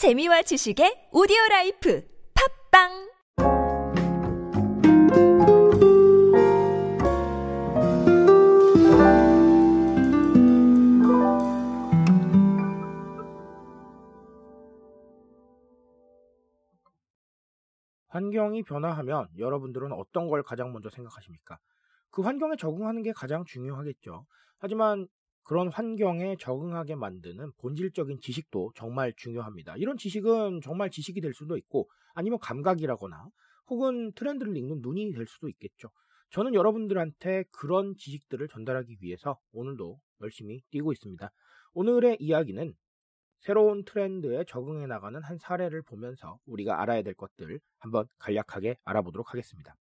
재미와 지식의 오디오 라이프 팝빵 환경이 변화하면 여러분들은 어떤 걸 가장 먼저 생각하십니까? 그 환경에 적응하는 게 가장 중요하겠죠. 하지만 그런 환경에 적응하게 만드는 본질적인 지식도 정말 중요합니다. 이런 지식은 정말 지식이 될 수도 있고 아니면 감각이라거나 혹은 트렌드를 읽는 눈이 될 수도 있겠죠. 저는 여러분들한테 그런 지식들을 전달하기 위해서 오늘도 열심히 뛰고 있습니다. 오늘의 이야기는 새로운 트렌드에 적응해 나가는 한 사례를 보면서 우리가 알아야 될 것들 한번 간략하게 알아보도록 하겠습니다.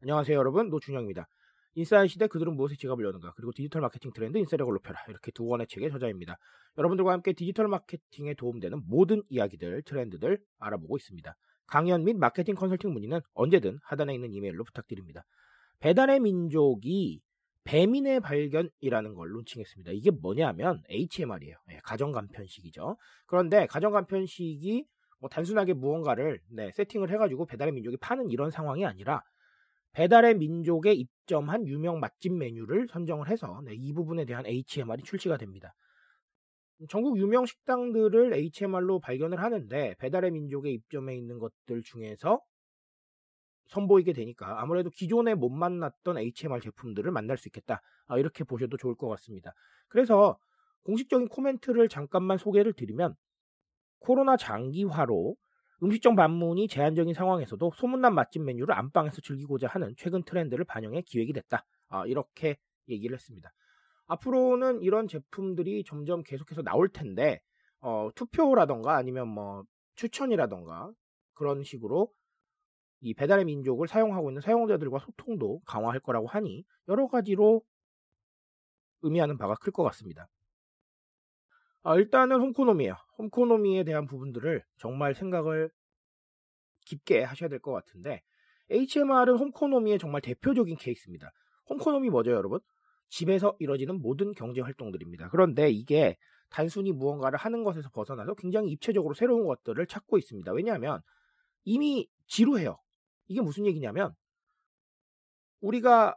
안녕하세요 여러분 노준영입니다. 인싸의 시대 그들은 무엇에 지갑을 여는가 그리고 디지털 마케팅 트렌드 인싸력을 높여라 이렇게 두 권의 책의 저자입니다. 여러분들과 함께 디지털 마케팅에 도움되는 모든 이야기들 트렌드들 알아보고 있습니다. 강연 및 마케팅 컨설팅 문의는 언제든 하단에 있는 이메일로 부탁드립니다. 배달의 민족이 배민의 발견이라는 걸 론칭했습니다. 이게 뭐냐면 HMR이에요. 네, 가정간편식이죠. 그런데 가정간편식이 뭐 단순하게 무언가를 네, 세팅을 해가지고 배달의 민족이 파는 이런 상황이 아니라 배달의 민족에 입점한 유명 맛집 메뉴를 선정을 해서 네, 이 부분에 대한 HMR이 출시가 됩니다. 전국 유명 식당들을 HMR로 발견을 하는데 배달의 민족에 입점해 있는 것들 중에서 선보이게 되니까 아무래도 기존에 못 만났던 HMR 제품들을 만날 수 있겠다. 아, 이렇게 보셔도 좋을 것 같습니다. 그래서 공식적인 코멘트를 잠깐만 소개를 드리면 코로나 장기화로 음식점 방문이 제한적인 상황에서도 소문난 맛집 메뉴를 안방에서 즐기고자 하는 최근 트렌드를 반영해 기획이 됐다. 아, 이렇게 얘기를 했습니다. 앞으로는 이런 제품들이 점점 계속해서 나올 텐데 어, 투표라던가 아니면 뭐 추천이라던가 그런 식으로 이 배달의 민족을 사용하고 있는 사용자들과 소통도 강화할 거라고 하니 여러 가지로 의미하는 바가 클 것 같습니다. 아, 일단은 홈코노미예요. 홈코노미에 대한 부분들을 정말 생각을 깊게 하셔야 될 것 같은데 HMR은 홈코노미의 정말 대표적인 케이스입니다. 홈코노미 뭐죠, 여러분? 집에서 이뤄지는 모든 경제 활동들입니다. 그런데 이게 단순히 무언가를 하는 것에서 벗어나서 굉장히 입체적으로 새로운 것들을 찾고 있습니다. 왜냐하면 이미 지루해요. 이게 무슨 얘기냐면 우리가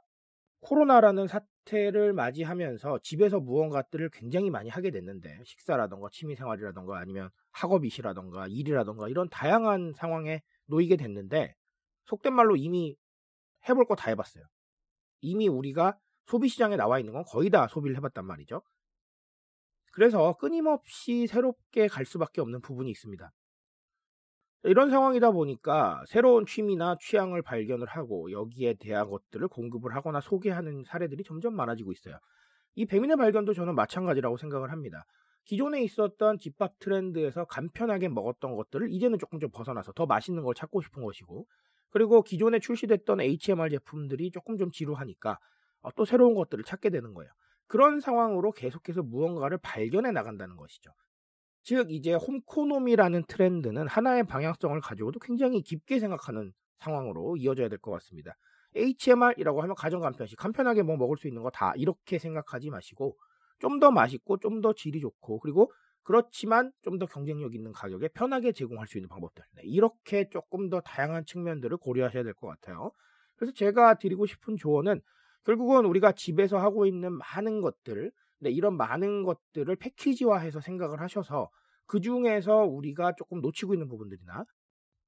코로나라는 사 태를 맞이하면서 집에서 무언가들을 굉장히 많이 하게 됐는데 식사라던가 취미생활이라던가 아니면 학업이시라던가 일이라던가 이런 다양한 상황에 놓이게 됐는데 속된 말로 이미 해볼 거 다 해봤어요. 이미 우리가 소비시장에 나와 있는 건 거의 다 소비를 해봤단 말이죠. 그래서 끊임없이 새롭게 갈 수밖에 없는 부분이 있습니다. 이런 상황이다 보니까 새로운 취미나 취향을 발견을 하고 여기에 대한 것들을 공급을 하거나 소개하는 사례들이 점점 많아지고 있어요. 이 배민의 발견도 저는 마찬가지라고 생각을 합니다. 기존에 있었던 집밥 트렌드에서 간편하게 먹었던 것들을 이제는 조금 좀 벗어나서 더 맛있는 걸 찾고 싶은 것이고 그리고 기존에 출시됐던 HMR 제품들이 조금 좀 지루하니까 어, 또 새로운 것들을 찾게 되는 거예요. 그런 상황으로 계속해서 무언가를 발견해 나간다는 것이죠. 즉 이제 홈코노미라는 트렌드는 하나의 방향성을 가지고도 굉장히 깊게 생각하는 상황으로 이어져야 될 것 같습니다. HMR이라고 하면 가정 간편식 간편하게 뭐 먹을 수 있는 거 다 이렇게 생각하지 마시고 좀 더 맛있고 좀 더 질이 좋고 그리고 그렇지만 좀 더 경쟁력 있는 가격에 편하게 제공할 수 있는 방법들 네, 이렇게 조금 더 다양한 측면들을 고려하셔야 될 것 같아요. 그래서 제가 드리고 싶은 조언은 결국은 우리가 집에서 하고 있는 많은 것들 네, 이런 많은 것들을 패키지화해서 생각을 하셔서 그 중에서 우리가 조금 놓치고 있는 부분들이나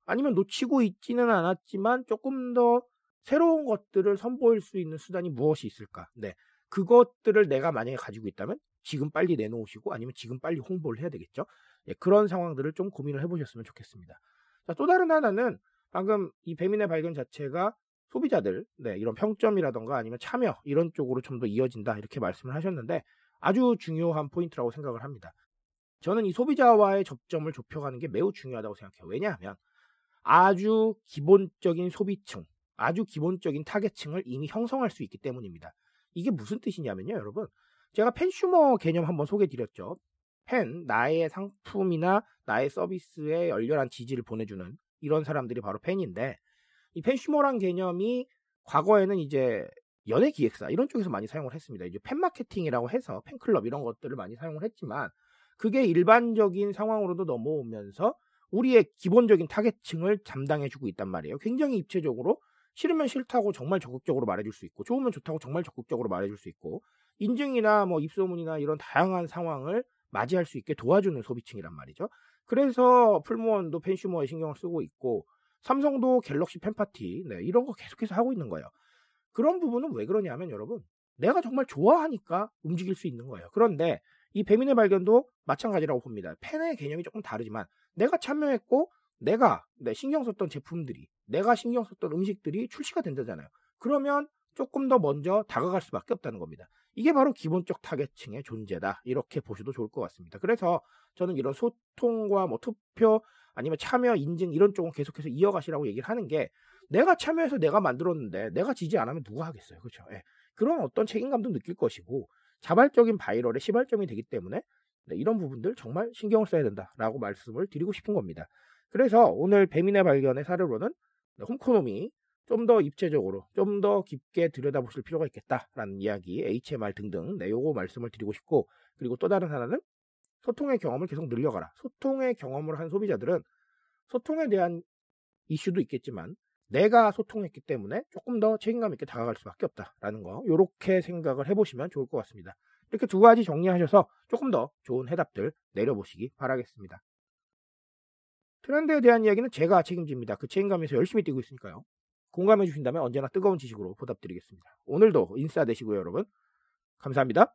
아니면 놓치고 있지는 않았지만 조금 더 새로운 것들을 선보일 수 있는 수단이 무엇이 있을까? 네. 그것들을 내가 만약에 가지고 있다면 지금 빨리 내놓으시고 아니면 지금 빨리 홍보를 해야 되겠죠. 네, 그런 상황들을 좀 고민을 해보셨으면 좋겠습니다. 자, 또 다른 하나는 방금 이 배민의 발견 자체가 소비자들, 네, 이런 평점이라던가 아니면 참여 이런 쪽으로 좀 더 이어진다 이렇게 말씀을 하셨는데 아주 중요한 포인트라고 생각을 합니다. 저는 이 소비자와의 접점을 좁혀가는 게 매우 중요하다고 생각해요. 왜냐하면 아주 기본적인 소비층, 아주 기본적인 타겟층을 이미 형성할 수 있기 때문입니다. 이게 무슨 뜻이냐면요, 여러분. 제가 팬슈머 개념 한번 소개해 드렸죠. 팬, 나의 상품이나 나의 서비스에 열렬한 지지를 보내주는 이런 사람들이 바로 팬인데, 이 팬슈머란 개념이 과거에는 이제 연예 기획사 이런 쪽에서 많이 사용을 했습니다. 이제 팬 마케팅이라고 해서 팬클럽 이런 것들을 많이 사용을 했지만 그게 일반적인 상황으로도 넘어오면서 우리의 기본적인 타겟층을 담당해주고 있단 말이에요. 굉장히 입체적으로 싫으면 싫다고 정말 적극적으로 말해줄 수 있고 좋으면 좋다고 정말 적극적으로 말해줄 수 있고 인증이나 뭐 입소문이나 이런 다양한 상황을 맞이할 수 있게 도와주는 소비층이란 말이죠. 그래서 풀무원도 펜슈머에 신경을 쓰고 있고 삼성도 갤럭시 펜파티 네, 이런 거 계속해서 하고 있는 거예요. 그런 부분은 왜 그러냐면 여러분 내가 정말 좋아하니까 움직일 수 있는 거예요. 그런데 이 배민의 발견도 마찬가지라고 봅니다. 펜의 개념이 조금 다르지만 내가 참여했고 내가 내 신경 썼던 제품들이 내가 신경 썼던 음식들이 출시가 된다잖아요. 그러면 조금 더 먼저 다가갈 수밖에 없다는 겁니다. 이게 바로 기본적 타겟층의 존재다. 이렇게 보셔도 좋을 것 같습니다. 그래서 저는 이런 소통과 뭐 투표 아니면 참여 인증 이런 쪽은 계속해서 이어가시라고 얘기를 하는 게 내가 참여해서 내가 만들었는데 내가 지지 않으면 누가 하겠어요. 그렇죠? 예. 그런 어떤 책임감도 느낄 것이고 자발적인 바이럴의 시발점이 되기 때문에 네, 이런 부분들 정말 신경을 써야 된다라고 말씀을 드리고 싶은 겁니다. 그래서 오늘 배민의 발견의 사례로는 네, 홈코노미 좀 더 입체적으로 좀 더 깊게 들여다보실 필요가 있겠다라는 이야기, HMR 등등 네, 요거 말씀을 드리고 싶고 그리고 또 다른 하나는 소통의 경험을 계속 늘려가라. 소통의 경험을 한 소비자들은 소통에 대한 이슈도 있겠지만 내가 소통했기 때문에 조금 더 책임감 있게 다가갈 수밖에 없다라는 거 이렇게 생각을 해보시면 좋을 것 같습니다. 이렇게 두 가지 정리하셔서 조금 더 좋은 해답들 내려보시기 바라겠습니다. 트렌드에 대한 이야기는 제가 책임집니다. 그 책임감에서 열심히 뛰고 있으니까요. 공감해 주신다면 언제나 뜨거운 지식으로 보답드리겠습니다. 오늘도 인싸 되시고요, 여러분. 감사합니다.